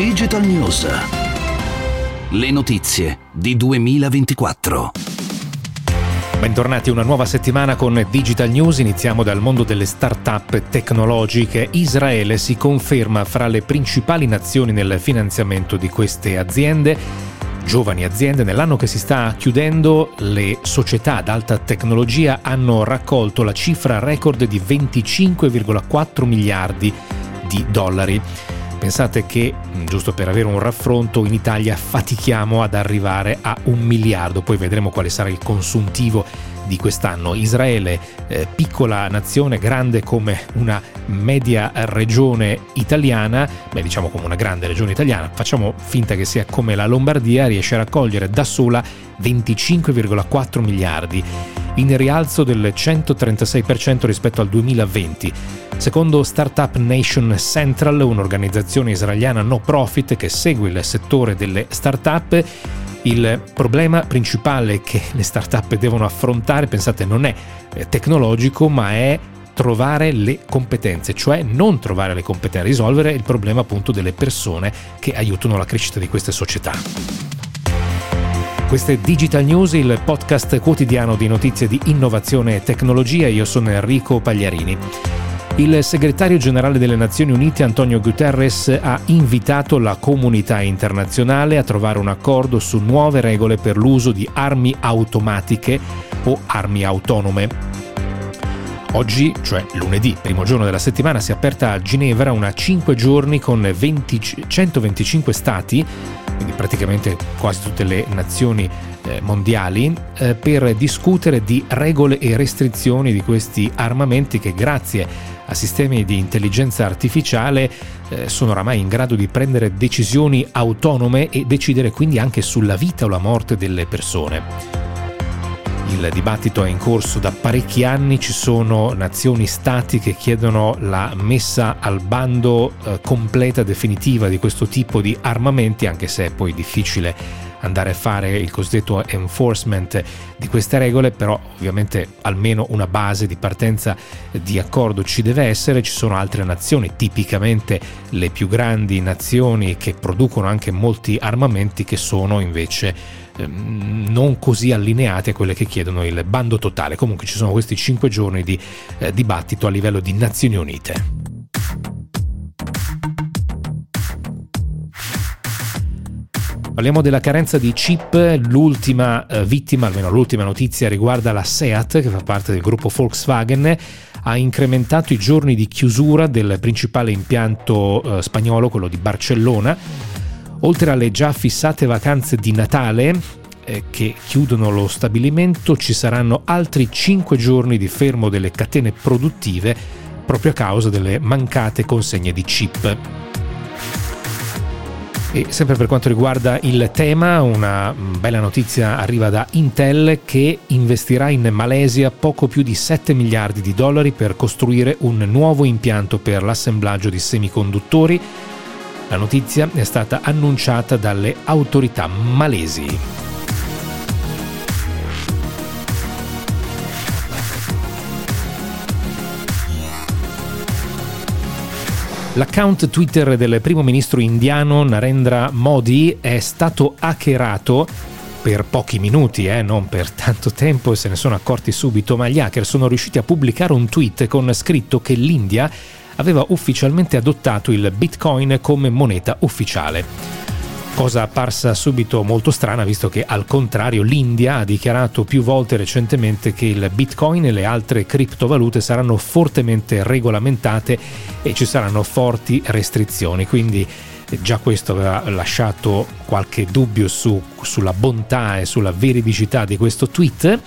Digital News. Le notizie di 2024. Bentornati a una nuova settimana con Digital News. Iniziamo dal mondo delle start-up tecnologiche. Israele si conferma fra le principali nazioni nel finanziamento di queste aziende giovani aziende. Nell'anno che si sta chiudendo le società ad alta tecnologia hanno raccolto la cifra record di 25,4 miliardi di dollari. Pensate che, mm, giusto per avere un raffronto, in Italia fatichiamo ad arrivare a un miliardo, poi vedremo quale sarà il consuntivo di quest'anno. Israele, eh, piccola nazione, grande come una media regione italiana, beh diciamo come una grande regione italiana, facciamo finta che sia come la Lombardia, riesce a raccogliere da sola 25,4 miliardi, in rialzo del 136% rispetto al 2020. Secondo Startup Nation Central, un'organizzazione israeliana no profit che segue il settore delle startup, il problema principale che le startup devono affrontare, pensate, non è tecnologico, ma è trovare le competenze, cioè non trovare le competenze, risolvere il problema appunto delle persone che aiutano la crescita di queste società. Questa è Digital News, il podcast quotidiano di notizie di innovazione e tecnologia. Io sono Enrico Pagliarini. Il segretario generale delle Nazioni Unite Antonio Guterres ha invitato la comunità internazionale a trovare un accordo su nuove regole per l'uso di armi automatiche o armi autonome. Oggi, cioè lunedì, primo giorno della settimana, si è aperta a Ginevra una 5 giorni con 20, 125 stati, quindi praticamente quasi tutte le nazioni eh, mondiali eh, per discutere di regole e restrizioni di questi armamenti che grazie a sistemi di intelligenza artificiale eh, sono oramai in grado di prendere decisioni autonome e decidere quindi anche sulla vita o la morte delle persone. Il dibattito è in corso da parecchi anni, ci sono nazioni, stati che chiedono la messa al bando eh, completa, definitiva di questo tipo di armamenti, anche se è poi difficile andare a fare il cosiddetto enforcement di queste regole, però ovviamente almeno una base di partenza di accordo ci deve essere, ci sono altre nazioni, tipicamente le più grandi nazioni che producono anche molti armamenti che sono invece ehm, non così allineate a quelle che chiedono il bando totale. Comunque ci sono questi cinque giorni di eh, dibattito a livello di Nazioni Unite. Parliamo della carenza di chip, l'ultima eh, vittima, almeno l'ultima notizia riguarda la SEAT che fa parte del gruppo Volkswagen ha incrementato i giorni di chiusura del principale impianto eh, spagnolo, quello di Barcellona. Oltre alle già fissate vacanze di Natale, eh, che chiudono lo stabilimento, ci saranno altri 5 giorni di fermo delle catene produttive proprio a causa delle mancate consegne di chip. E sempre per quanto riguarda il tema, una bella notizia arriva da Intel che investirà in Malesia poco più di 7 miliardi di dollari per costruire un nuovo impianto per l'assemblaggio di semiconduttori. La notizia è stata annunciata dalle autorità malesi. L'account Twitter del primo ministro indiano Narendra Modi è stato hackerato per pochi minuti, eh, non per tanto tempo, se ne sono accorti subito, ma gli hacker sono riusciti a pubblicare un tweet con scritto che l'India aveva ufficialmente adottato il Bitcoin come moneta ufficiale cosa apparsa subito molto strana visto che al contrario l'India ha dichiarato più volte recentemente che il Bitcoin e le altre criptovalute saranno fortemente regolamentate e ci saranno forti restrizioni, quindi già questo aveva lasciato qualche dubbio su, sulla bontà e sulla veridicità di questo tweet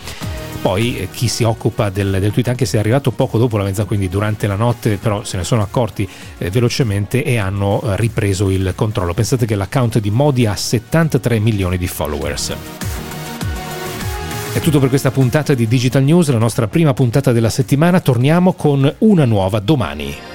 poi eh, chi si occupa del, del, tweet, anche se è arrivato poco dopo la mezzanotte, quindi durante la notte, però se ne sono accorti eh, velocemente e hanno eh, ripreso il controllo. Pensate che l'account di Modi ha 73 milioni di followers. È tutto per questa puntata di Digital News, la nostra prima puntata della settimana. Torniamo con una nuova domani.